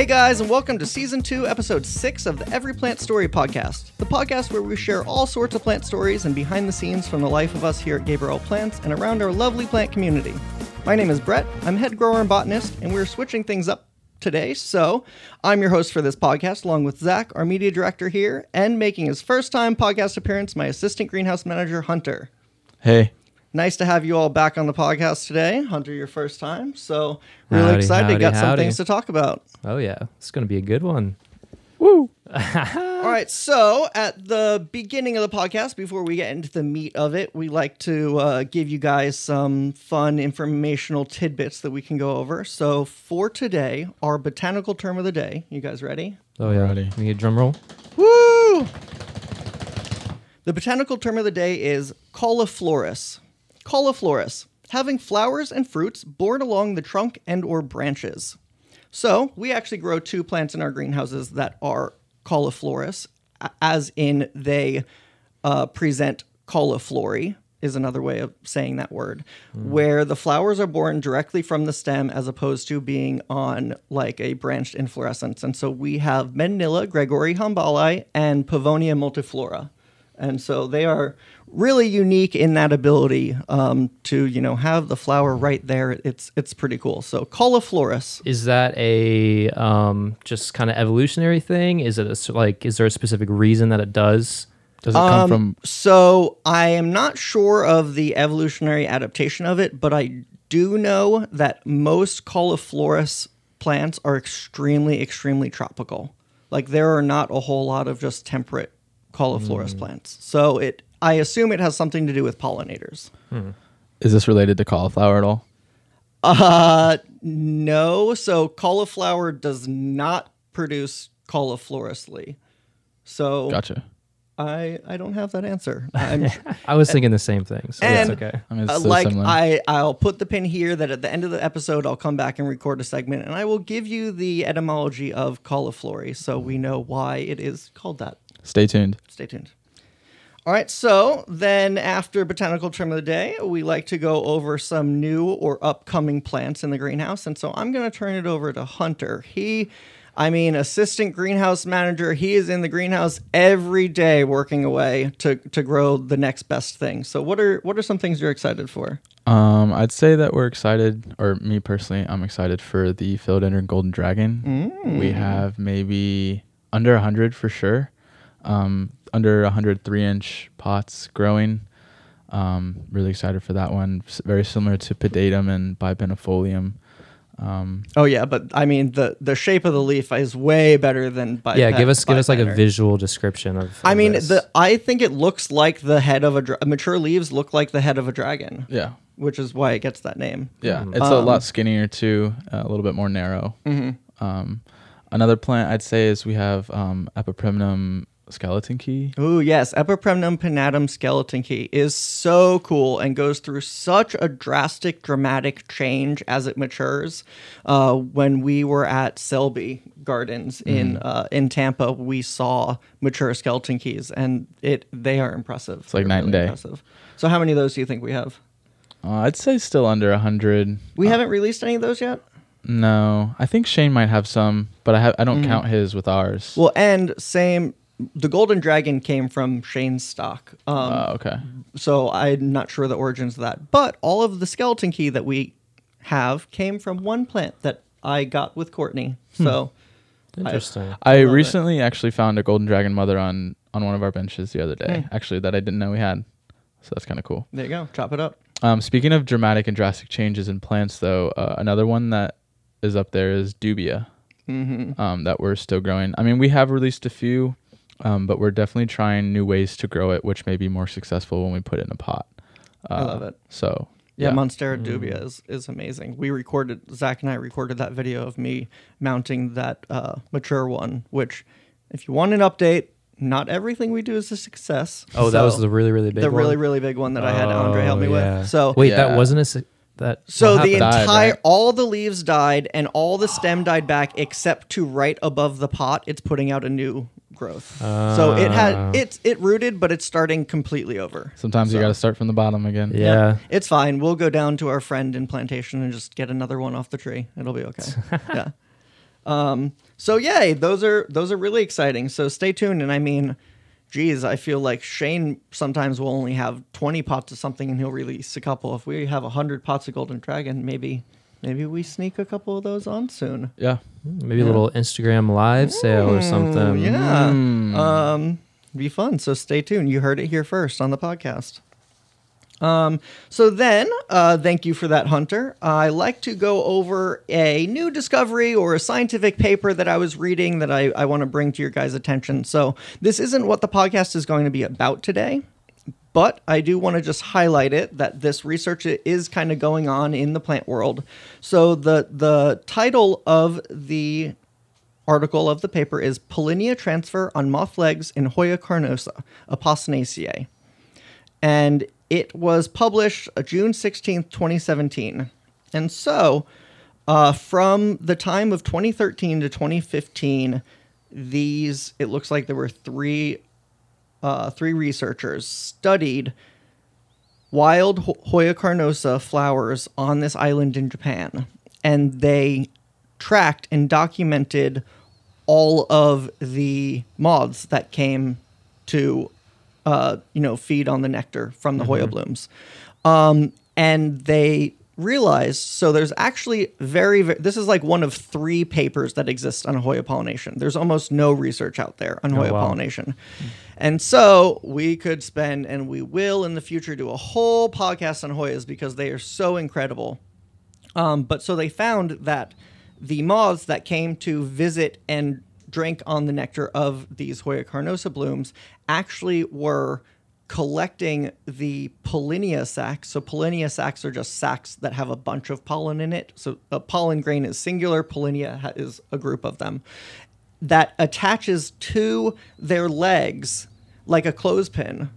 Hey guys, and welcome to season two, episode six of the Every Plant Story podcast, the podcast where we share all sorts of plant stories and behind the scenes from the life of us here at Gabriella Plants and around our lovely plant community. My name is Brett. I'm head grower and botanist, and we're switching things up today. So I'm your host for this podcast, along with Zach, our media director here, and making his first time podcast appearance, my assistant greenhouse manager, Hunter. Hey. Nice to have you all back on the podcast today. Hunter, your first time. So really Howdy, excited. howdy, Got some howdy. things to talk about. Oh yeah, it's gonna be a good one. Woo. all right, so at the beginning of the podcast, before we get into the meat of it, we like to uh, give you guys some fun informational tidbits that we can go over. So for today, our botanical term of the day. You guys ready? Oh yeah, Ready. we need a drum roll. Woo! The botanical term of the day is cauliflorous. Cauliflorous, having flowers and fruits borne along the trunk and or branches. So we actually grow two plants in our greenhouses that are cauliflorous, a- as in they uh, present cauliflory is another way of saying that word, where the flowers are born directly from the stem as opposed to being on like a branched inflorescence. And so we have Medinilla, Gregory Hambali, and Pavonia multiflora. And so they are really unique in that ability um, to, you know, have the flower right there. It's it's pretty cool. So cauliflorous. Is that a um, just kind of evolutionary thing? Is it a, like is there a specific reason that it does? Does it come Um, from So I am not sure of the evolutionary adaptation of it, but I do know that most cauliflorous plants are extremely, extremely tropical. Like there are not a whole lot of just temperate cauliflorous plants. So it, I assume it has something to do with pollinators. is this related to cauliflower at all? Uh, no. So cauliflower does not produce cauliflorisly. So Gotcha. I, I don't have that answer. I'm, I was thinking the same thing, so And- that's okay. I mean, it's Uh, so like similar. I, I'll put the pin here that at the end of the episode I'll come back and record a segment and I will give you the etymology of cauliflory so we know why it is called that. Stay tuned. Stay tuned. All right, so then after botanical term of the day, we like to go over some new or upcoming plants in the greenhouse. And so I'm going to turn it over to Hunter. He, I mean, assistant greenhouse manager, he is in the greenhouse every day working away to, to grow the next best thing. So what are what are some things you're excited for? Um, I'd say that we're excited, or me personally, I'm excited for the philodendron golden dragon. Mm. We have maybe under 100 for sure. Um, under 103 inch pots growing. Um, really excited for that one. S- Very similar to pedatum and bipennifolium. Um, Oh yeah, but I mean the the shape of the leaf is way better than by yeah, give us give us like a visual description of. I mean, this. the I think it looks like the head of a dra- mature leaves look like the head of a dragon, yeah, which is why it gets that name. Yeah, Mhm. it's a Um, lot skinnier too, uh, a little bit more narrow. Um, another plant I'd say is we have um, Epipremnum skeleton key. Oh yes, Epipremnum pinnatum skeleton key is so cool and goes through such a drastic, dramatic change as it matures. Uh, when we were at Selby Gardens in Mm-hmm. uh, in Tampa, we saw mature skeleton keys, and it they are impressive. It's like They're night and day. Impressive. So, how many of those do you think we have? Uh, I'd say still under a hundred. We Uh, haven't released any of those yet. No, I think Shane might have some, but I have I don't count his with ours. Well, and same. The golden dragon came from Shane's stock. Um, uh, okay. so I'm not sure the origins of that. But all of the skeleton key that we have came from one plant that I got with Courtney. So interesting. I love it. recently actually found a golden dragon mother on on one of our benches the other day. Hmm. Actually, that I didn't know we had. So that's kind of cool. there you go. Chop it up. Um, speaking of dramatic and drastic changes in plants, though, uh, another one that is up there is dubia. hmm um, that we're still growing. I mean, we have released a few, um, but we're definitely trying new ways to grow it, which may be more successful when we put it in a pot. Uh, I love it. So Yeah, yeah, Monstera Mm. dubia is, is amazing. We recorded Zach and I recorded that video of me mounting that uh, mature one. Which, if you want an update, not everything we do is a success. Oh, that was the really really big one. the really one? really big one that I had Andre help me Oh, yeah. with. So wait, Yeah. that wasn't a s- that. So the happened? Died, entire right? all the leaves died and all the stem died back except to right above the pot it's putting out a new growth. so it Ah. had it's it rooted but it's starting completely over. sometimes you got to start from the bottom again. yeah. It's fine. We'll go down to our friend in plantation and just get another one off the tree. It'll be okay. yeah. Um, so yay, those are those are really exciting. So stay tuned. And I mean, geez, I feel like Shane sometimes will only have twenty pots of something, and he'll release a couple. If we have hundred pots of Golden Dragon, maybe maybe we sneak a couple of those on soon. Yeah. Hmm, maybe a little Instagram live sale or hmm, something. Yeah. Hmm. Um, be fun. So stay tuned. You heard it here first on the podcast. Um, so then, uh, thank you for that, Hunter. I like to go over a new discovery or a scientific paper that I was reading that I, I want to bring to your guys' attention. So this isn't what the podcast is going to be about today, but I do want to just highlight it that this research is kind of going on in the plant world. So the the title of the article of the paper is Pollinia transfer on moth legs in Hoya carnosa, Apocynaceae. And it was published uh, June 16th, 2017. And so, uh, from the time of 2013 to 2015, these, it looks like there were three, uh, three researchers studied wild Hoya carnosa flowers on this island in Japan. And they tracked and documented all of the moths that came to uh, you know feed on the nectar from the Hoya blooms um, and they realized so there's actually very, very this is like one of three papers that exist on Hoya pollination. There's almost no research out there on Hoya wow. pollination. And so we could spend and we will in the future do a whole podcast on Hoyas because they are so incredible. Um, but so they found that the moths that came to visit and drink on the nectar of these Hoya carnosa blooms actually were collecting the pollinia sacs. So pollinia sacs are just sacs that have a bunch of pollen in it. So a pollen grain is singular, pollinia is a group of them that attaches to their legs like a clothespin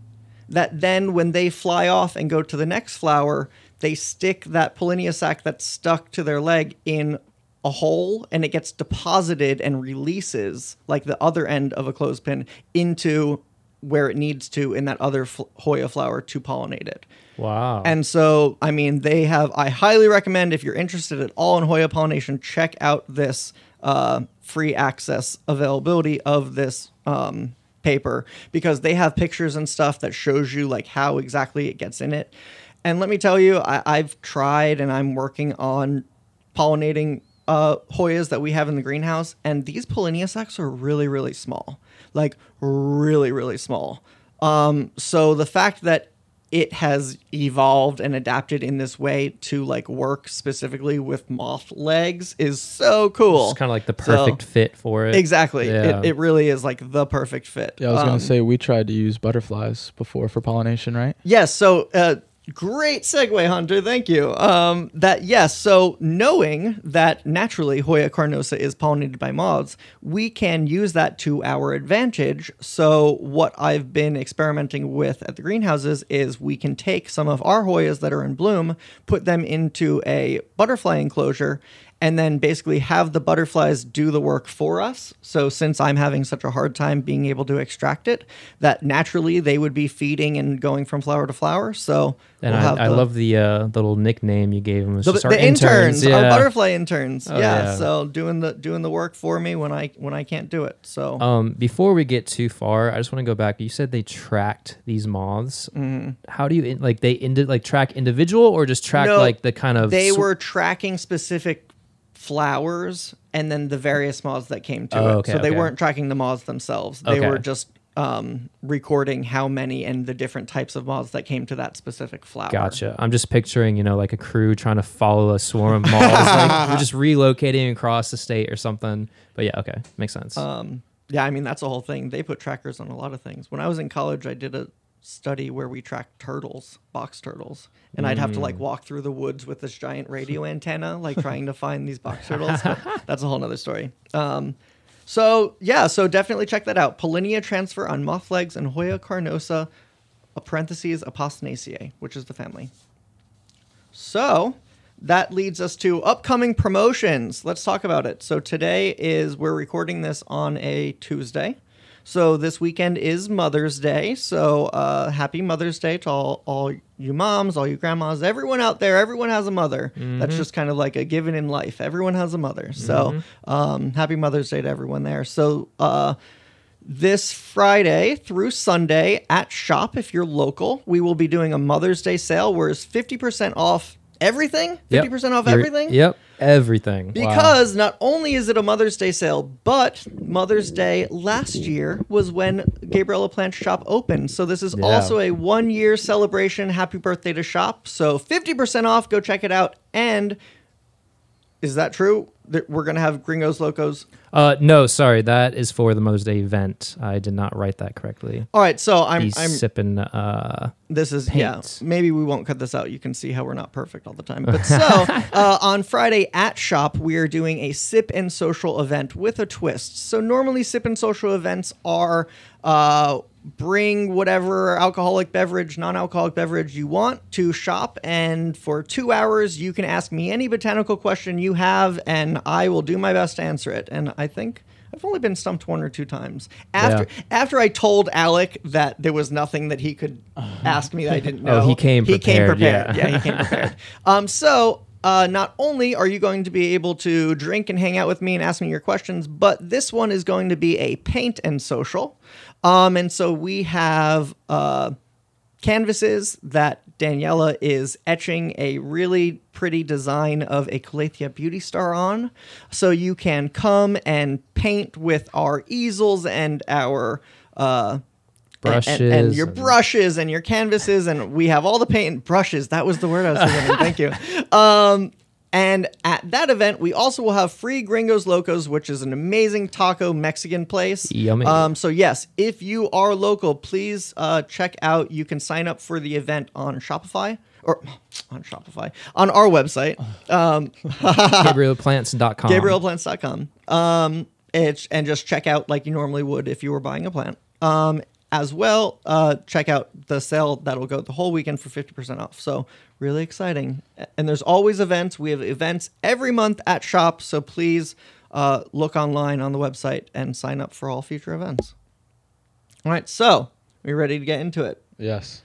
that then when they fly off and go to the next flower they stick that pollinia sac that's stuck to their leg in a hole and it gets deposited and releases like the other end of a clothespin into where it needs to in that other fl- hoya flower to pollinate it Wow. and so, I mean, they have, I highly recommend if you're interested at all in Hoya pollination, check out this uh, free access availability of this um, paper because they have pictures and stuff that shows you like how exactly it gets in it. And let me tell you, I, I've tried and I'm working on pollinating uh, Hoyas that we have in the greenhouse, and these Pollinia sacs are really, really small, like really, really small. Um, so the fact that it has evolved and adapted in this way to like work specifically with moth legs is so cool. it's kind of like the So- perfect fit for it. Exactly. Yeah. It, it really is like the perfect fit. Yeah, I was Um, gonna say we tried to use butterflies before for pollination, right? Yes. So, uh, great segue, Hunter. Thank you. Um, that yes. So, knowing that naturally Hoya carnosa is pollinated by moths, we can use that to our advantage. So, what I've been experimenting with at the greenhouses is we can take some of our Hoyas that are in bloom, put them into a butterfly enclosure. And then basically have the butterflies do the work for us. So, since I'm having such a hard time being able to extract it, that naturally they would be feeding and going from flower to flower. So, and we'll I, I the- love the uh, the little nickname you gave them. The, the our interns, our yeah. butterfly interns. Oh, yeah, yeah. so doing the doing the work for me when I when I can't do it. So Um, before we get too far, I just want to go back. You said they tracked these moths. Mm-hmm. How do you like they indi- like track individual or just track No, like the kind of they sw- were tracking specific flowers and then the various moths that came to Oh, it. okay, so they okay. weren't tracking the moths themselves. They Okay. were just um, recording how many and the different types of moths that came to that specific flower. Gotcha. I'm just picturing, you know, like a crew trying to follow a swarm of moths. like we're just relocating across the state or something. But yeah, okay, makes sense. Um, yeah, I mean that's the whole thing. They put trackers on a lot of things. When I was in college, I did a study where we tracked turtles, box turtles, and I'd have to Mm. like walk through the woods with this giant radio antenna, like trying to find these box turtles. But that's a whole nother story. Um, so yeah, so definitely check that out. Pollinia transfer on moth legs and Hoya carnosa, a parentheses Apocynaceae, which is the family. So that leads us to upcoming promotions. Let's talk about it. So today is we're recording this on a Tuesday. So this weekend is Mother's Day. So uh, happy Mother's Day to all, all you moms, all you grandmas, everyone out there. Everyone has a mother. That's just kind of like a given in life. Everyone has a mother. So um, happy Mother's Day to everyone there. So uh, this Friday through Sunday at Shop, if you're local, we will be doing a Mother's Day sale where it's 50% off everything. 50% off You're- everything. Yep, everything. Because not only is it a Mother's Day sale, but Mother's Day last year was when Gabriella Plant Shop opened. So this is Yeah. also a one year celebration. Happy birthday to Shop. So 50% off. Go check it out. And is that true? That we're going to have Gringos Locos. Uh, no, sorry, that is for the Mother's Day event. I did not write that correctly. All right. So I'm, He's I'm sipping. Uh, This is yeah. Maybe we won't cut this out. You can see how we're not perfect all the time. But so uh, on Friday at shop, we are doing a sip and social event with a twist. So normally, sip and social events are uh, bring whatever alcoholic beverage, non-alcoholic beverage you want to shop, and for two hours you can ask me any botanical question you have, and I will do my best to answer it. And I think. I've only been stumped one or two times. After Yeah. after I told Alec that there was nothing that he could ask me that I didn't know. Oh, he came He came prepared, prepared. yeah. Yeah, he came prepared. um, so uh, not only are you going to be able to drink and hang out with me and ask me your questions, but this one is going to be a paint and social. Um, and so we have uh, canvases that Daniela is etching a really pretty design of a Calathea Beauty Star on. So you can come and paint with our easels and our uh, and- and, and Brushes your and- brushes and your canvases, and we have all the paint and brushes. That was the word I was thinking. Thank you. Um, and at that event, we also will have free Gringos Locos, which is an amazing taco Mexican place. Yummy. Um, so yes, if you are local, please uh, check out. You can sign up for the event on Shopify or on Shopify on our website. Um, GabriellaPlants.com. GabriellaPlants.com. Um, it's, and just check out like you normally would if you were buying a plant. Um, as well, uh, check out the sale that'll go the whole weekend for 50% off. So, really exciting. And there's always events. We have events every month at shop. So, please uh, look online on the website and sign up for all future events. All right. So, we ready to get into it? Yes.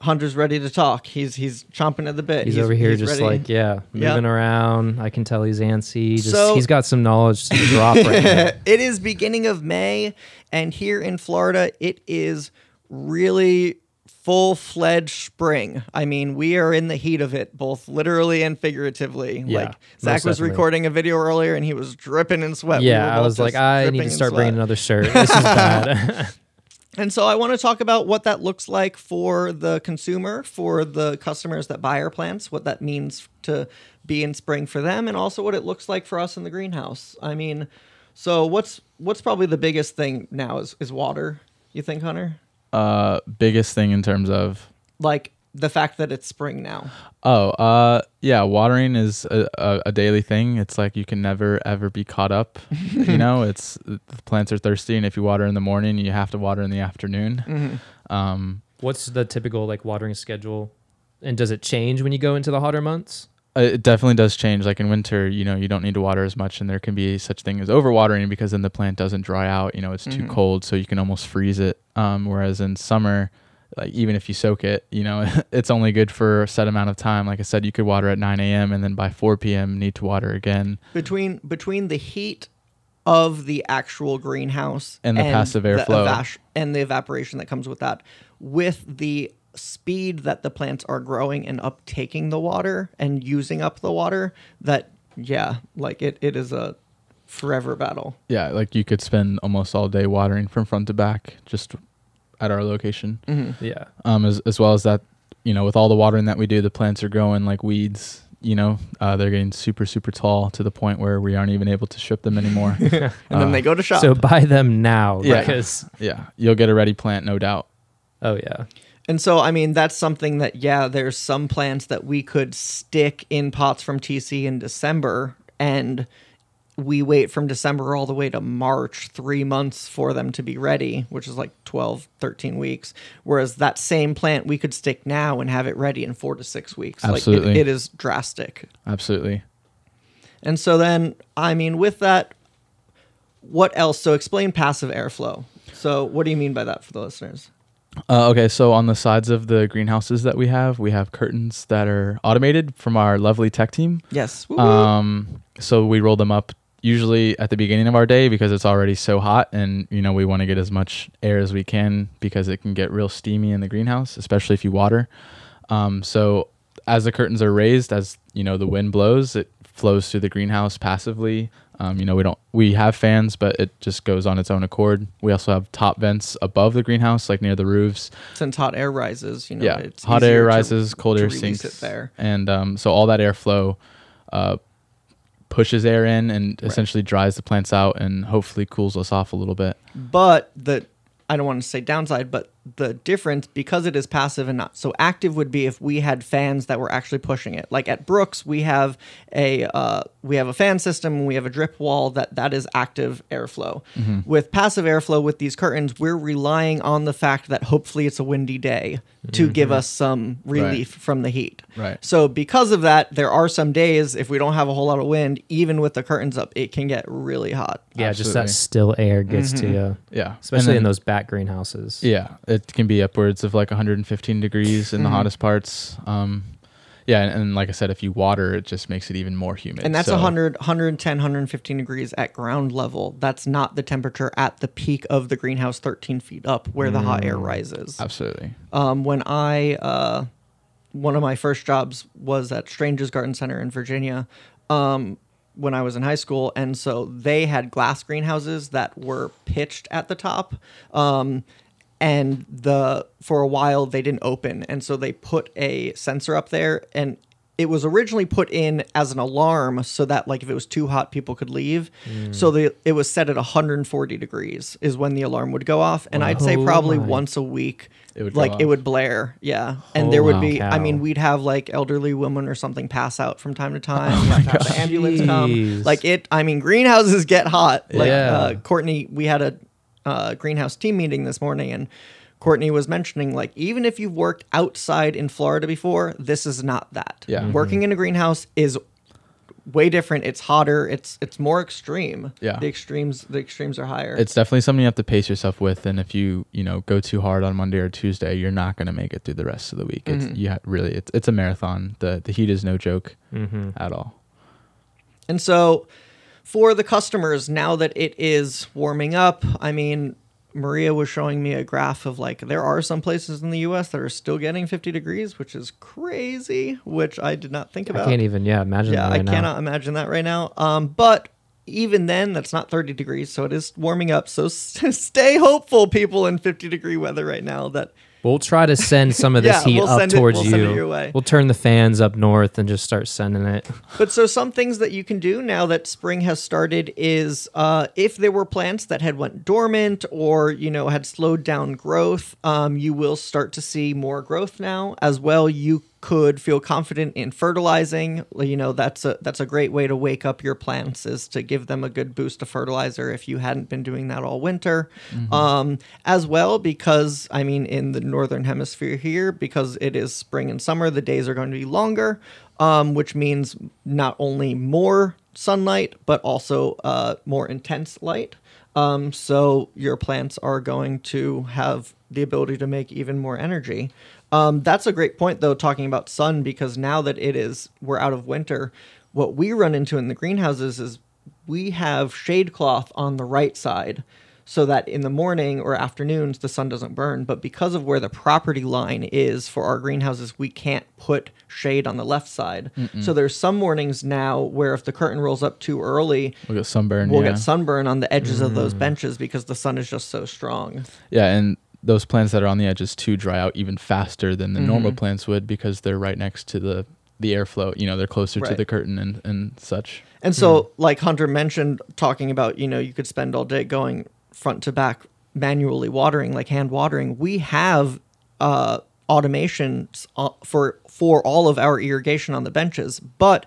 Hunter's ready to talk. He's he's chomping at the bit. He's, over here he's just ready. like, yeah, moving around. I can tell he's antsy. Just, So- he's got some knowledge to drop right now. it is beginning of May, and here in Florida, it is really full fledged spring. I mean, we are in the heat of it, both literally and figuratively. Yeah, like Zach was definitely. recording a video earlier, and he was dripping in sweat. We Yeah, I was like, I need to start bringing another shirt. This is bad. And so I want to talk about what that looks like for the consumer, for the customers that buy our plants, what that means to be in spring for them, and also what it looks like for us in the greenhouse. I mean, so what's what's probably the biggest thing now is is water. You think, Hunter? Uh, biggest thing in terms of Like the fact that it's spring now. oh, uh, yeah, watering is a, a, a daily thing. It's like you can never ever be caught up. you know, it's the plants are thirsty, and if you water in the morning, you have to water in the afternoon. Um, What's the typical like watering schedule? And does it change when you go into the hotter months? Uh, It definitely does change. Like in winter, you know, you don't need to water as much, and there can be such thing as overwatering because then the plant doesn't dry out. You know, it's too cold, so you can almost freeze it. Um, whereas in summer, like even if you soak it, you know, it's only good for a set amount of time. Like I said, you could water at 9 a.m. and then by 4 p.m. need to water again. between between the heat of the actual greenhouse And the passive the airflow. evas- and the evaporation that comes with that, with the speed that the plants are growing and uptaking the water and using up the water, that yeah, like it, it is a forever battle. Yeah, like you could spend almost all day watering from front to back just at our location. Yeah. um, as, as well as that, you know, with all the watering that we do, the plants are growing like weeds. You know, uh, they're getting super, super tall to the point where we aren't even able to ship them anymore. And then Uh, they go to shop. So buy them now Yeah. because yeah, you'll get a ready plant, no doubt. oh yeah. And so, I mean, that's something that, yeah, there's some plants that we could stick in pots from TC in December, and we wait from December all the way to March, three months for them to be ready, which is like 12, 13 weeks. Whereas that same plant we could stick now and have it ready in four to six weeks. Like, Absolutely. it, it is drastic. Absolutely. And so then, I mean, with that, what else? So explain passive airflow. So what do you mean by that for the listeners? Uh, okay, so on the sides of the greenhouses that we have, we have curtains that are automated from our lovely tech team. Yes. Woo-woo. Um, so we roll them up usually at the beginning of our day because it's already so hot, and you know we want to get as much air as we can because it can get real steamy in the greenhouse, especially if you water. Um, so as the curtains are raised, as you know the wind blows, it flows through the greenhouse passively. Um, you know we don't we have fans, but it just goes on its own accord. We also have top vents above the greenhouse, like near the roofs. Since hot air rises, you know, yeah, hot air to- rises, cold to air sinks it there. and um, so all that airflow uh, pushes air in and essentially dries the plants out and hopefully cools us off a little bit. But the I don't want to say downside, but the difference because it is passive and not so active would be if we had fans that were actually pushing it. Like at Brooks, we have a uh, we have a fan system, and we have a drip wall that that is active airflow. Mm-hmm. With passive airflow with these curtains, we're relying on the fact that hopefully it's a windy day to give us some relief from the heat. Mm-hmm. Right. So because of that, there are some days if we don't have a whole lot of wind, even with the curtains up, it can get really hot. Yeah, just that still air gets to you, Yeah, especially And in those back greenhouses. Yeah, it can be upwards of like 115 degrees in the Mm-hmm. hottest parts. Um, yeah, and, and like I said, if you water, it just makes it even more humid. And that's So- 100, 110, 115 degrees at ground level. That's not the temperature at the peak of the greenhouse 13 feet up where the hot Mm. air rises. Absolutely. Um, when I, uh, one of my first jobs was at Strange's Garden Center in Virginia um, when I was in high school. And so they had glass greenhouses that were pitched at the top. Um, and the for a while they didn't open. And so they put a sensor up there and it was originally put in as an alarm so that like if it was too hot people could leave. So the it was set at 140 degrees is when the alarm would go off. And i'd say Oh probably my. once a week It would like it would blare. Yeah. And there would be i mean we'd have like elderly women or something pass out from time to time. oh have the ambulance come. Like it i mean greenhouses get hot. Like Yeah. uh, Courtney, we had a uh, greenhouse team meeting this morning, and Courtney was mentioning like even if you've worked outside in Florida before, this is not that. Yeah. Mhm. working in a greenhouse is way different. It's hotter. It's it's more extreme. Yeah. the extremes the extremes are higher. It's definitely something you have to pace yourself with, and if you you know go too hard on Monday or Tuesday, you're not going to make it through the rest of the week. It's Mhm. you ha- really it's it's a marathon. the The heat is no joke Mm-hmm. at all. And so, for the customers, now that it is warming up, I mean, Maria was showing me a graph of like there are some places in the U.S. that are still getting 50 degrees, which is crazy, which I did not think about. I can't even yeah imagine yeah, that right I now. cannot imagine that right now. Um, but even then, that's not 30 degrees, so it is warming up. So stay hopeful, people in 50 degree weather right now. That We'll try to send some of this Yeah, heat we'll up send it- towards we'll you. send it your way. We'll turn the fans up north and just start sending it. But so some things that you can do now that spring has started is uh, if there were plants that had went dormant or you know had slowed down growth, um, you will start to see more growth now as well. You could feel confident in fertilizing. You know that's a that's a great way to wake up your plants is to give them a good boost of fertilizer if you hadn't been doing that all winter. Um, as well because I mean in the northern hemisphere here because it is spring and summer, the days are going to be longer um, which means not only more sunlight but also uh, more intense light. Um, so your plants are going to have the ability to make even more energy. Um, that's a great point, though, talking about sun, because now that it is we're out of winter, what we run into in the greenhouses is we have shade cloth on the right side so that in the morning or afternoons the sun doesn't burn. But because of where the property line is for our greenhouses, we can't put shade on the left side. So there's some mornings now where if the curtain rolls up too early, We'll get sunburn. we'll yeah. get sunburn on the edges of those benches because the sun is just so strong. Yeah, and those plants that are on the edges too dry out even faster than the normal Mm-hmm. plants would because they're right next to the the airflow. You know, they're closer to the curtain and and such. And so, like Hunter mentioned, talking about, you know, you could spend all day going front to back manually watering, like hand watering. We have uh, automations uh, for for all of our irrigation on the benches, but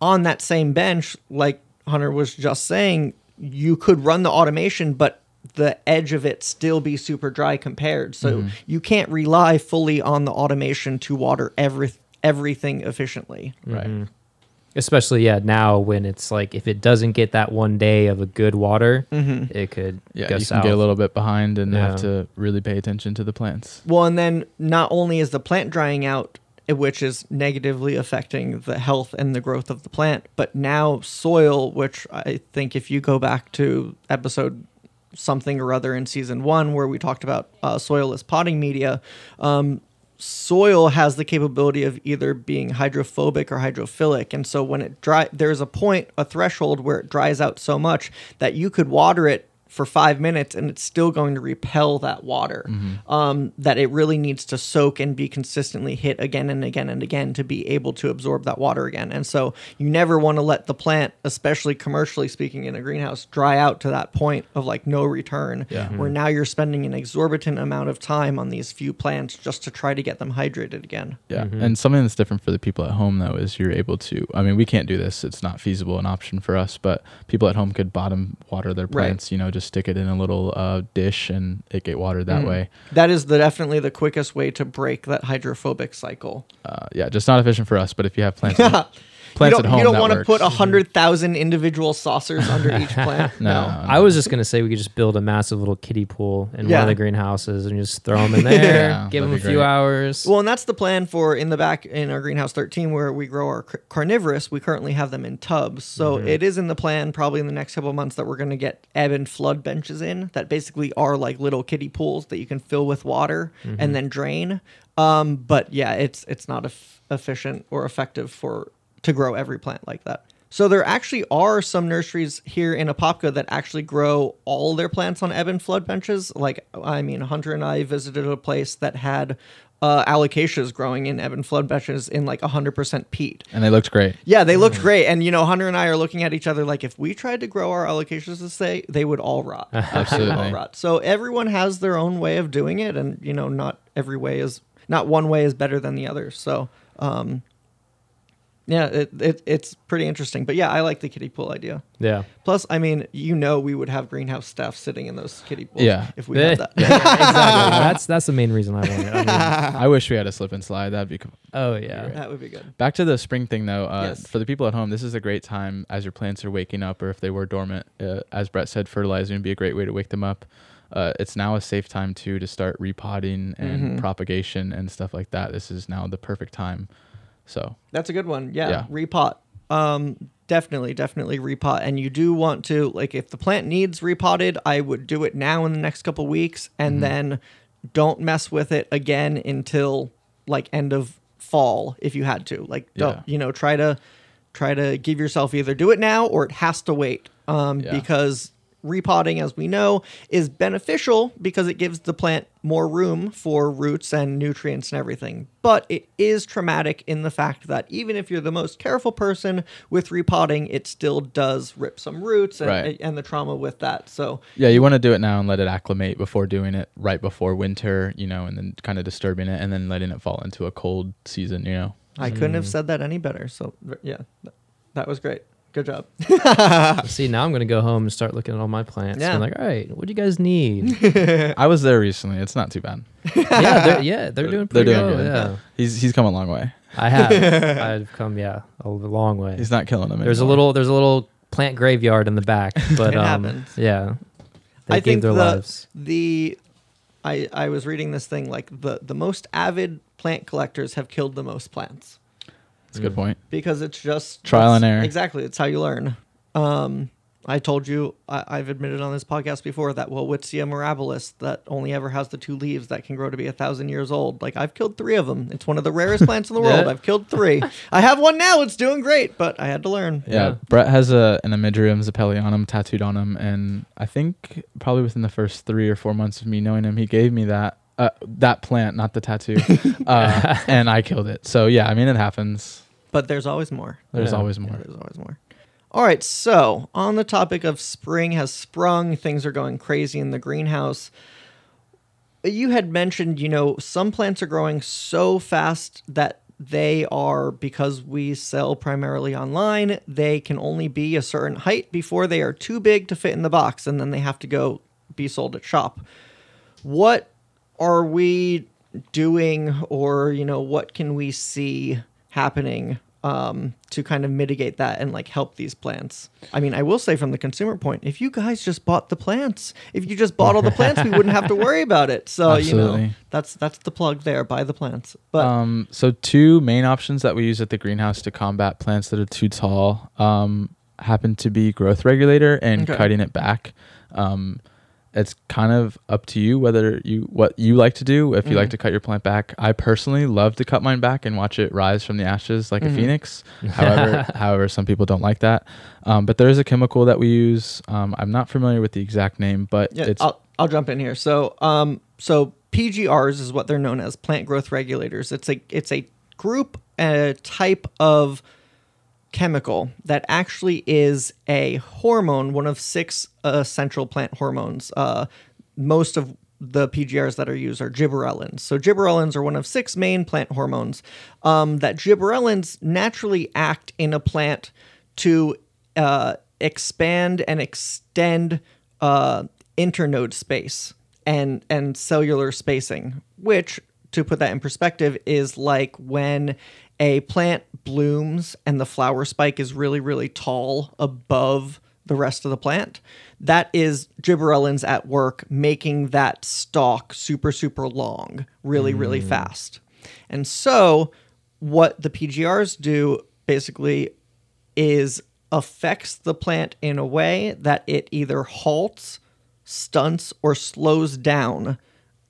on that same bench, like Hunter was just saying, you could run the automation, but the edge of it still be super dry compared. So you can't rely fully on the automation to water every everything efficiently. Right. Especially yeah, now when it's like if it doesn't get that one day of a good water, Mm-hmm. it could Yeah, go you south. can get a little bit behind and Yeah. have to really pay attention to the plants. Well, and then not only is the plant drying out, which is negatively affecting the health and the growth of the plant, but now soil, which I think if you go back to episode something or other in season one where we talked about uh, soil as potting media, um, soil has the capability of either being hydrophobic or hydrophilic. And so when it dry there's a point a threshold where it dries out so much that you could water it for five minutes and it's still going to repel that water um, that it really needs to soak and be consistently hit again and again and again to be able to absorb that water again and so you never want to let the plant especially commercially speaking in a greenhouse dry out to that point of like no return Yeah. where now you're spending an exorbitant amount of time on these few plants just to try to get them hydrated again Yeah, Mhm. and something that's different for the people at home though is you're able to. I mean, we can't do this; it's not feasible, an option for us. But people at home could bottom water their Right. plants. You know, just stick it in a little uh, dish and it get watered that Mhm. way. that is the definitely the quickest way to break that hydrophobic cycle Uh, yeah, just not efficient for us. But if you have plants, plants at home, you don't want to put a hundred thousand individual saucers under each plant No, I was just gonna say we could just build a massive little kiddie pool in one of the greenhouses and just throw them in there, Yeah, give them a be few great. hours. Well, and that's the plan for in the back in our greenhouse 13 where we grow our car- carnivorous. We currently have them in tubs. So Mhm. it is in the plan probably in the next couple of months that we're going to get ebb and flood benches in that basically are like little kiddie pools that you can fill with water Mhm. and then drain. Um, but yeah, it's it's not eff- efficient or effective for to grow every plant like that. So there actually are some nurseries here in Apopka that actually grow all their plants on ebb and flood benches. Like I mean, Hunter and I visited a place that had uh, alocasias growing in ebb and flood benches in like 100% peat. and they looked great. Yeah, they looked great. And, you know, Hunter and I are looking at each other like if we tried to grow our alocasias this way, they would all rot. Would all Absolutely. rot. So everyone has their own way of doing it. And, you know, not every way is, not one way is better than the other. So, um, yeah, it, it, it's pretty interesting. But yeah, I like the kiddie pool idea. yeah. Plus, I mean, you know, we would have greenhouse staff sitting in those kiddie pools Yeah. if we Yeah, had that. exactly. That's that's the main reason I want it. I mean, I wish we had a slip and slide. That'd be. co- oh yeah. that would be good. Back to the spring thing though. Uh, Yes. For the people at home, this is a great time as your plants are waking up, or if they were dormant. Uh, as Brett said, fertilizing would be a great way to wake them up. Uh, it's now a safe time too to start repotting and Mhm. propagation and stuff like that. This is now the perfect time. So That's a good one. Yeah, Yeah. repot. Um, definitely, definitely repot. And you do want to like if the plant needs repotted, I would do it now in the next couple weeks, and Mhm. then don't mess with it again until like end of fall if you had to. Like don't Yeah. you know try to try to give yourself either do it now or it has to wait. Um, Yeah. because repotting, as we know, is beneficial because it gives the plant more room for roots and nutrients and everything. But it is traumatic in the fact that even if you're the most careful person with repotting, it still does rip some roots and, Right. and the trauma with that. So yeah, you want to do it now and let it acclimate before doing it right before winter, you know, and then kind of disturbing it and then letting it fall into a cold season, you know. I couldn't have Mm. said that any better. So yeah, that was great. Good job. See, now I'm gonna go home and start looking at all my plants. Yeah. Yeah. like, all right, what do you guys need? I was there recently. It's not too bad. yeah, they're, yeah, they're doing They're pretty doing well. good. Yeah, He's he's come a long way. I have. I've come, yeah, a long way. He's not killing them. There's a anymore. little, there's a little plant graveyard in the back, but It um, happens. yeah, they I gave think their the- lives. the I I was reading this thing like the the most avid plant collectors have killed the most plants. That's a good point. because it's just Trial and error. Exactly, it's how you learn. Um, I told you I, I've admitted on this podcast before that Welwitschia mirabilis that only ever has the two leaves that can grow to be a thousand years old. Like I've killed three of them. It's one of the rarest plants in the world. I've killed three. I have one now. It's doing great, but I had to learn. Yeah. Yeah. Brett has a an Amydrium zippelianum tattooed on him, and I think probably within the first three or four months of me knowing him, he gave me that uh, that plant, not the tattoo, uh, and I killed it. So yeah, I mean it happens. But there's always more. There's Yeah. always Yeah, more. there's always more. All right, so on the topic of spring has sprung, things are going crazy in the greenhouse. You had mentioned, you know, some plants are growing so fast that they are, because we sell primarily online, they can only be a certain height before they are too big to fit in the box, and then they have to go be sold at shop. What are we doing, or, you know, what can we see happening um, to kind of mitigate that and like help these plants. I mean, I will say from the consumer point, if you guys just bought the plants, if you just bought all the plants, we wouldn't have to worry about it. So you know, that's that's the plug there. Buy the plants. But um, so two main options that we use at the greenhouse to combat plants that are too tall um, happen to be growth regulator and Okay. cutting it back. Um, it's kind of up to you whether you what you like to do. If you like Mhm. to cut your plant back, I personally love to cut mine back and watch it rise from the ashes like Mhm. a phoenix. However, however, some people don't like that. Um, but there is a chemical that we use. Um, I'm not familiar with the exact name, but Yeah, it's I'll, I'll jump in here. So, um, so PGRs is what they're known as, plant growth regulators. It's a it's a group, a type of chemical that actually is a hormone, one of six essential plant hormones. Uh, most of the PGRs that are used are gibberellins. So gibberellins are one of six main plant hormones. Um, that gibberellins naturally act in a plant to uh, expand and extend uh, internode space and and cellular spacing, which to put that in perspective is like when a plant blooms and the flower spike is really really tall above the rest of the plant. That is gibberellins at work making that stalk super super long, really really mm. fast. And so what the PGRs do basically is affects the plant in a way that it either halts, stunts, or slows down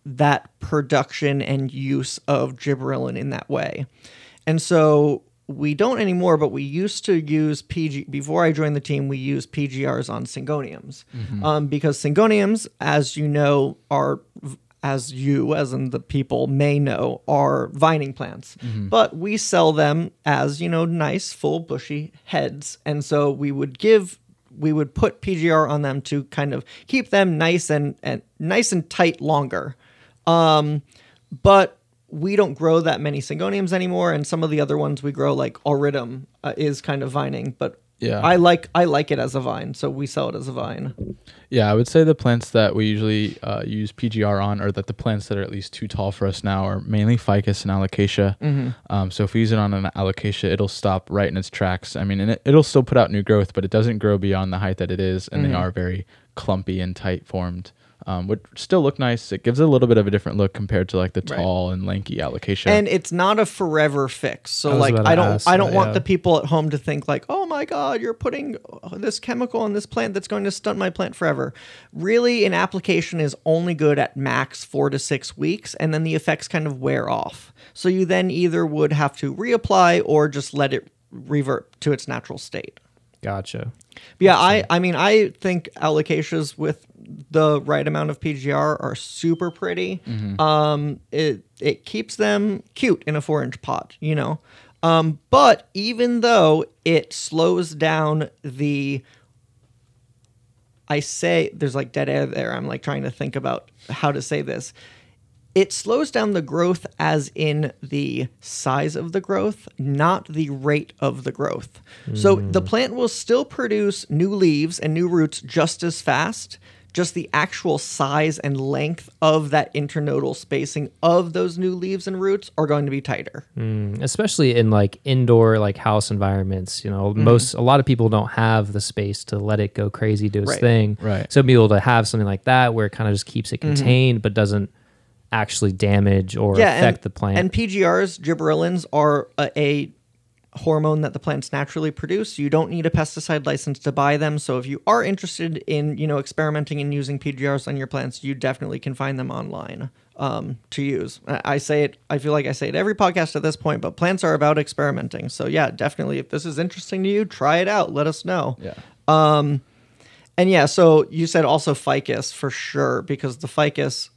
that production and use of gibberellin in that way. And so we don't anymore, but we used to use PG before I joined the team. We used PGRs on syngoniums um, because syngoniums, as you know, are as you, as in the people, may know, are vining plants. But we sell them as, you know, nice, full, bushy heads. And so we would give, we would put PGR on them to kind of keep them nice and, and nice and tight longer. Um, but we don't grow that many syngoniums anymore. And some of the other ones we grow, like Auritum, uh, is kind of vining. But Yeah. I like I like it as a vine, so we sell it as a vine. Yeah, I would say the plants that we usually uh, use PGR on, or that the plants that are at least too tall for us now, are mainly ficus and alocasia. Um, so if we use it on an alocasia, it'll stop right in its tracks. I mean, and it, it'll still put out new growth, but it doesn't grow beyond the height that it is, and they are very clumpy and tight formed. Um, would still look nice. It gives it a little bit of a different look compared to like the Right. tall and lanky alocasia. And it's not a forever fix. So was like I don't ask I don't want yeah. the people at home to think like, "Oh my god, you're putting this chemical on this plant that's going to stunt my plant forever." Really, an application is only good at max 4 to 6 weeks and then the effects kind of wear off. So you then either would have to reapply or just let it revert to its natural state. Gotcha. But yeah, I I mean I think alocasias with the right amount of PGR are super pretty. Um, it it keeps them cute in a four inch pot, you know. Um, but even though it slows down the I say there's like dead air there. I'm like trying to think about how to say this. It slows down the growth as in the size of the growth, not the rate of the growth. So the plant will still produce new leaves and new roots just as fast. Just the actual size and length of that internodal spacing of those new leaves and roots are going to be tighter. Mm, especially in like indoor like house environments you know most a lot of people don't have the space to let it go crazy do its Right. thing Right. so be able to have something like that where it kind of just keeps it contained but doesn't actually damage or affect the plant And PGRs, gibberellins, are a, a hormone that the plants naturally produce. You don't need a pesticide license to buy them. So if you are interested in, you know, experimenting and using PGRs on your plants, you definitely can find them online um, to use. I say it. I feel like I say it every podcast at this point, but plants are about experimenting. So yeah, definitely. If this is interesting to you, try it out. Let us know. yeah. Um, And yeah, so you said also ficus for sure because the ficus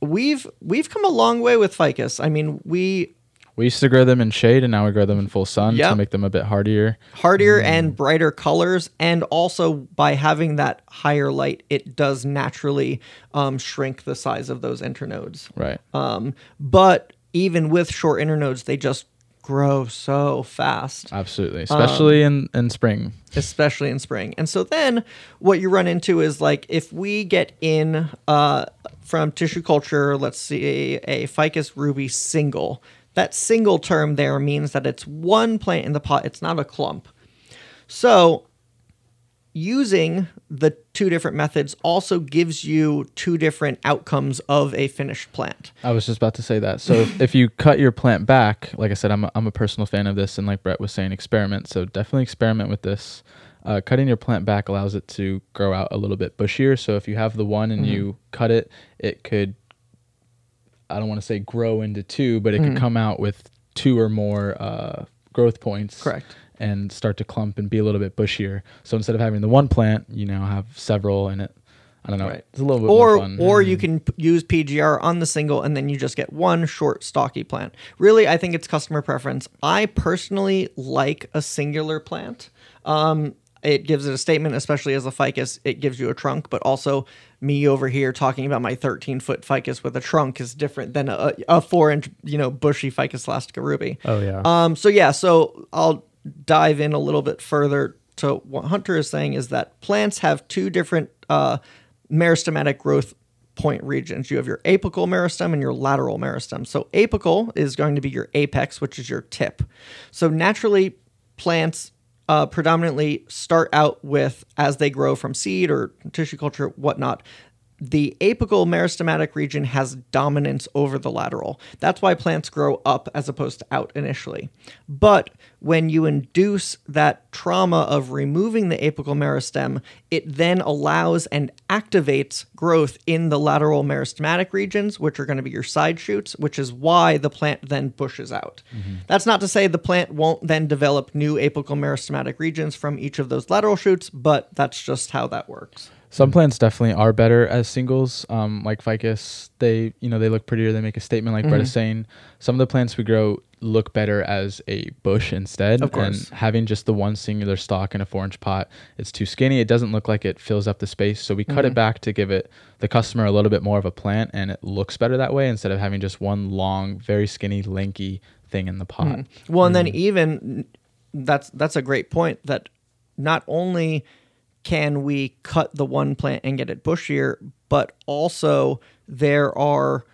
we've we've come a long way with ficus. I mean, we We used to grow them in shade, and now we grow them in full sun Yep. to make them a bit hardier. hardier and brighter colors and also by having that higher light it does naturally um, shrink the size of those internodes Right. um, but even with short internodes they just grow so fast Absolutely. Especially in, in spring. especially in spring. And so then what you run into is like if we get in uh, from tissue culture, let's see a ficus ruby single. That single term there means that it's one plant in the pot, it's not a clump. So using the two different methods also gives you two different outcomes of a finished plant. I was just about to say that. So if, you cut your plant back, like I said, I'm a, I'm a personal fan of this, and like Brett was saying, experiment. So definitely experiment with this. Uh, cutting your plant back allows it to grow out a little bit bushier. So if you have the one and you cut it, it could, I don't want to say grow into two, but it could come out with two or more uh, growth points. Correct. And start to clump and be a little bit bushier. So instead of having the one plant, you now have several, and it, I don't know, Right. it's a little bit or more fun. or you can p- use PGR on the single and then you just get one short stocky plant. Really, I think it's customer preference. I personally like a singular plant. Um, it gives it a statement, especially as a ficus. It gives you a trunk, but also me over here talking about my 13 foot ficus with a trunk is different than a, a four inch, you know, bushy ficus elastica ruby. Oh yeah. Um, so yeah, so I'll dive in a little bit further to what Hunter is saying is that plants have two different uh, meristematic growth point regions. You have your apical meristem and your lateral meristem. So apical is going to be your apex, which is your tip. So naturally, plants uh, predominantly start out with as they grow from seed or tissue culture, whatnot. The apical meristematic region has dominance over the lateral. That's why plants grow up as opposed to out initially. But when you induce that trauma of removing the apical meristem, it then allows and activates growth in the lateral meristematic regions, which are going to be your side shoots, which is why the plant then bushes out. Mm-hmm. That's not to say the plant won't then develop new apical meristematic regions from each of those lateral shoots, but that's just how that works. Some plants definitely are better as singles, um, like ficus. They, you know, they look prettier. They make a statement, like Brett is mm-hmm. saying. Some of the plants we grow look better as a bush instead. Of course. And having just the one singular stalk in a four-inch pot, it's too skinny. It doesn't look like it fills up the space. So we cut it mm-hmm. back to give it the customer a little bit more of a plant, and it looks better that way instead of having just one long, very skinny, lanky thing in the hmm. pot. Well, and then mm. even that's that's a great point that not only can we cut the one plant and get it bushier, but also there are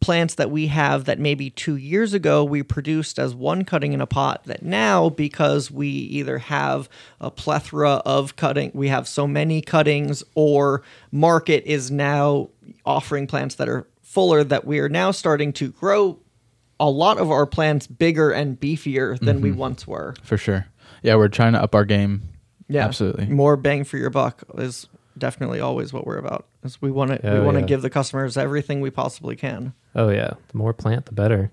plants that we have that maybe two years ago we produced as one cutting in a pot that now because we either have a plethora of cutting we have so many cuttings or market is now offering plants that are fuller that we are now starting to grow a lot of our plants bigger and beefier than we mm-hmm. once were. For sure. Yeah, we're trying to up our game. Yeah, Absolutely. More bang for your buck is definitely always what we're about. Is we want to we Oh, want to yeah. give the customers everything we possibly can. oh yeah. The more plant, the better.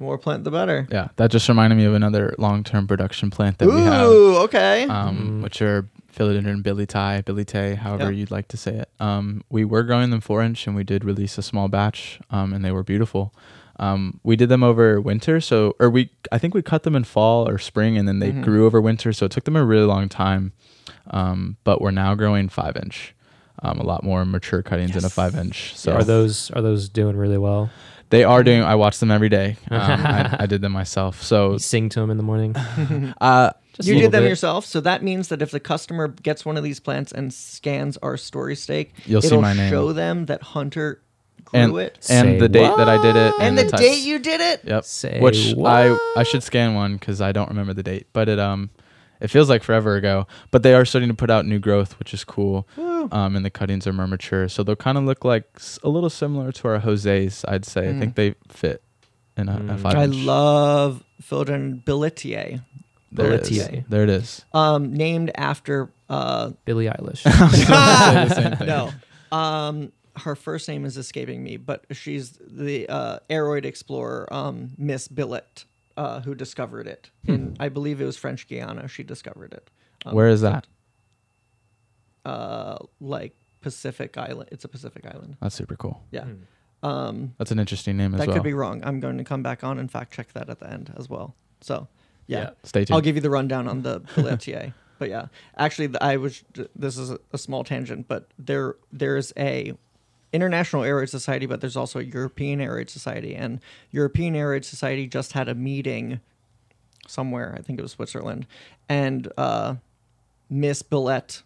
More plant, the better. Yeah, that just reminded me of another long-term production plant that we have. Ooh, okay. um, which are philodendron billy tie, billy tay, however Yep. you'd like to say it. Um, we were growing them four inch, and we did release a small batch, um, and they were beautiful. Um, we did them over winter, so or we I think we cut them in fall or spring, and then they grew over winter. So it took them a really long time. Um, but we're now growing five inch, um, a lot more mature cuttings in a five inch. So Are those are those doing really well? they are doing. I watch them every day. Um, I, I did them myself. So You sing to them in the morning. uh, Just you a did them bit. yourself, so that means that if the customer gets one of these plants and scans our story stake, You'll see it'll my name. show them that Hunter grew and it. and Say the date that I did it, and the types- date you did it. Yep. Say Which I what? I should scan one because I don't remember the date, but it um it feels like forever ago. But they are starting to put out new growth, which is cool. Um, and the cuttings are more mature, so they'll kind of look like s- a little similar to our Jose's. I'd say. I think they fit in a, a Mm. five. I inch. love Philodendron billietiae, there it is. Billietiae. There it is. um, named after uh, Billie Eilish. Say the same thing. no. Um, her first name is escaping me, but she's the uh, aroid explorer, um, Miss Billiet, uh, who discovered it. In I believe it was French Guiana. She discovered it. Um, Where is that? Uh, like Pacific Island. It's a Pacific island. That's super cool. Yeah. Um, That's an interesting name as that well. could be wrong. I'm going to come back on and fact check that at the end as well. So, yeah. Yeah. Stay tuned. I'll give you the rundown on the Billietiae. but yeah, actually, the- I was. This is a, a small tangent, but there there's a international aroid society, but there's also a European aroid society, and European aroid society just had a meeting somewhere. I think it was Switzerland, and uh, Miss Billiet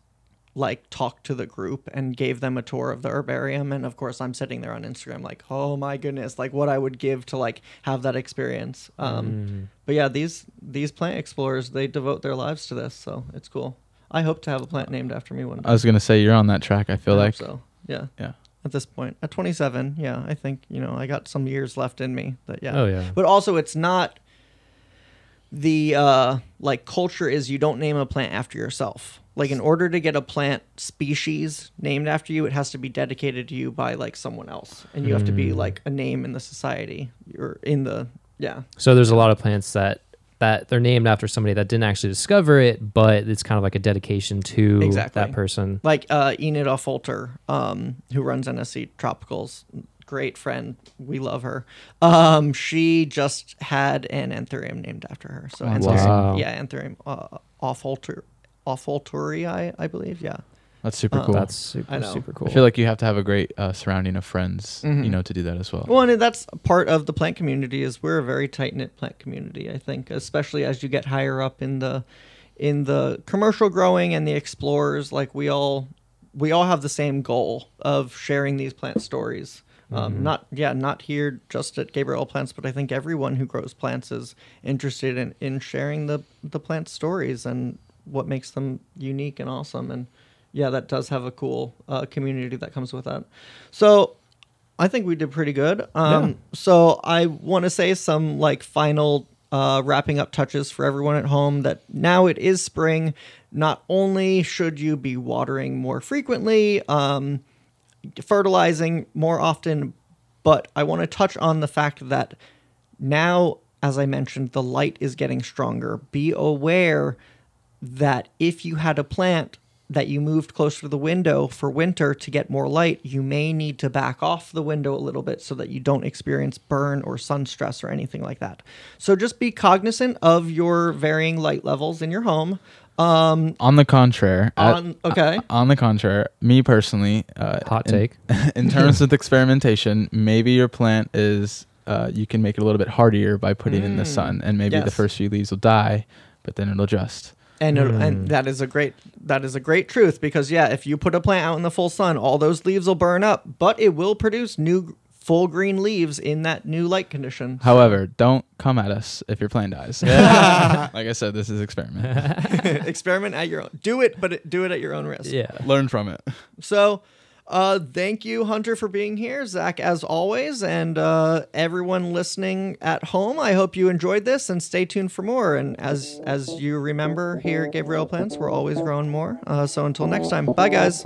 like talked to the group and gave them a tour of the herbarium. And of course i'm sitting there on instagram like oh my goodness like what i would give to like have that experience. Um but yeah these these plant explorers they devote their lives to this so it's cool. I hope to have a plant named after me one day I was gonna say you're on that track. I feel I like. so. Yeah. Yeah. At this point. At 27 yeah i think you know i got some years left in me But yeah. Oh, yeah. but also it's not the uh like culture is you don't name a plant after yourself. Like in order to get a plant species named after you it has to be dedicated to you by like someone else. And you have to be Mm. like a name in the society or in the yeah. So there's a lot of plants that that they're named after somebody that didn't actually discover it, but it's kind of like a dedication to Exactly. that person. like uh enid Offolter, um who runs NSE tropicals great friend we love her um she just had an anthurium named after her so Oh, anthurium, that's awesome. yeah anthurium uh, Offolter, Offolturi, I believe yeah That's super Uh, cool. That's super I know. super cool. I feel like you have to have a great uh, surrounding of friends, Mhm. you know, to do that as well. Well, and that's part of the plant community is we're a very tight knit plant community. I think, especially as you get higher up in the in the commercial growing and the explorers, like we all we all have the same goal of sharing these plant stories. Um, Not yeah, not here just at Gabriella Plants, but I think everyone who grows plants is interested in, in sharing the the plant stories and what makes them unique and awesome. And yeah, that does have a cool uh, community that comes with that. So I think we did pretty good. Um, Yeah. So I want to say some like final uh, wrapping up touches for everyone at home that now it is spring. Not only should you be watering more frequently, um, fertilizing more often, but I want to touch on the fact that now, as I mentioned, the light is getting stronger. Be aware that if you had a plant that you moved closer to the window for winter to get more light, you may need to back off the window a little bit so that you don't experience burn or sun stress or anything like that. So just be cognizant of your varying light levels in your home. Um, On the contrary, at- on okay, on the contrary, me personally, uh, Hot take. in terms of experimentation, maybe your plant is uh, you can make it a little bit hardier by putting it in the Mm, sun, and maybe the first few leaves will die, but then it'll adjust. And it- Hmm. and that is a great that is a great truth because yeah, if you put a plant out in the full sun, all those leaves will burn up, but it will produce new full green leaves in that new light condition. However, don't come at us if your plant dies. like I said, this is experiment. Experiment at your own. Do it, but do it at your own risk. Yeah. Learn from it. So, uh, thank you, Hunter, for being here. Zach, as always, and uh, everyone listening at home. I hope you enjoyed this, and stay tuned for more. And as as you remember, here at Gabriella Plants, we're always growing more. Uh, so until next time, bye, guys.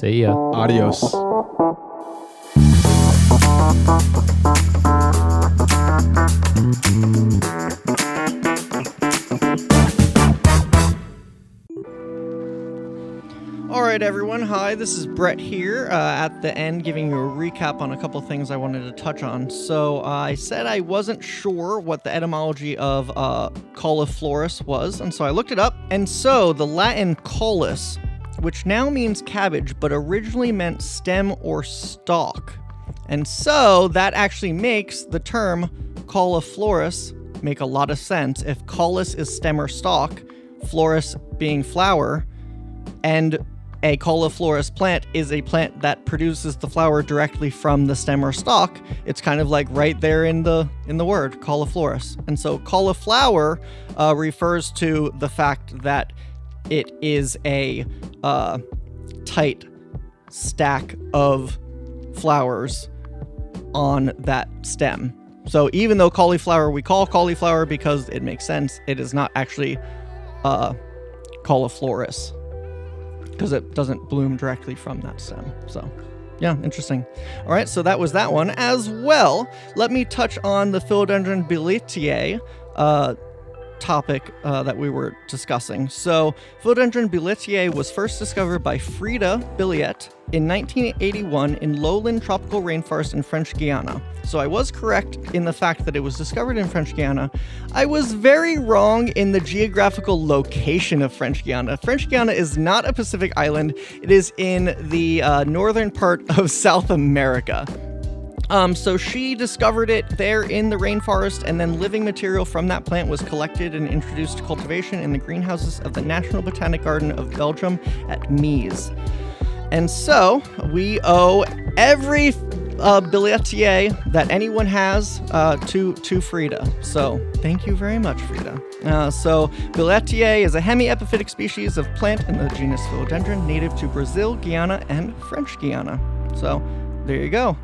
See ya. Adios. Right, everyone. Hi, this is Brett here uh, at the end, giving you a recap on a couple things I wanted to touch on. So, uh, I said I wasn't sure what the etymology of uh, cauliflorous was, and so I looked it up. And so, the Latin caulus, which now means cabbage, but originally meant stem or stalk. And so, that actually makes the term cauliflorous make a lot of sense. If caulus is stem or stalk, florus being flower, and a cauliflorous plant is a plant that produces the flower directly from the stem or stalk. It's kind of like right there in the in the word cauliflorous. And so cauliflower uh, refers to the fact that it is a uh, tight stack of flowers on that stem. So even though cauliflower we call cauliflower because it makes sense, it is not actually uh, cauliflorous because it doesn't bloom directly from that stem. So, yeah, interesting. All right, so that was that one as well. Let me touch on the philodendron billietiae uh, topic uh, that we were discussing. So, philodendron billietiae was first discovered by Frida Billiet in 1981 in lowland tropical rainforest in French Guiana. So, I was correct in the fact that it was discovered in French Guiana. I was very wrong in the geographical location of French Guiana. French Guiana is not a Pacific island, it is in the uh, northern part of South America. Um, so she discovered it there in the rainforest, and then living material from that plant was collected and introduced to cultivation in the greenhouses of the National Botanic Garden of Belgium at Meise. And so we owe every uh, billietiae that anyone has uh, to to Frida. So thank you very much, Frida. Uh, so billietiae is a hemiepiphytic species of plant in the genus Philodendron, native to Brazil, Guyana, and French Guiana. So there you go.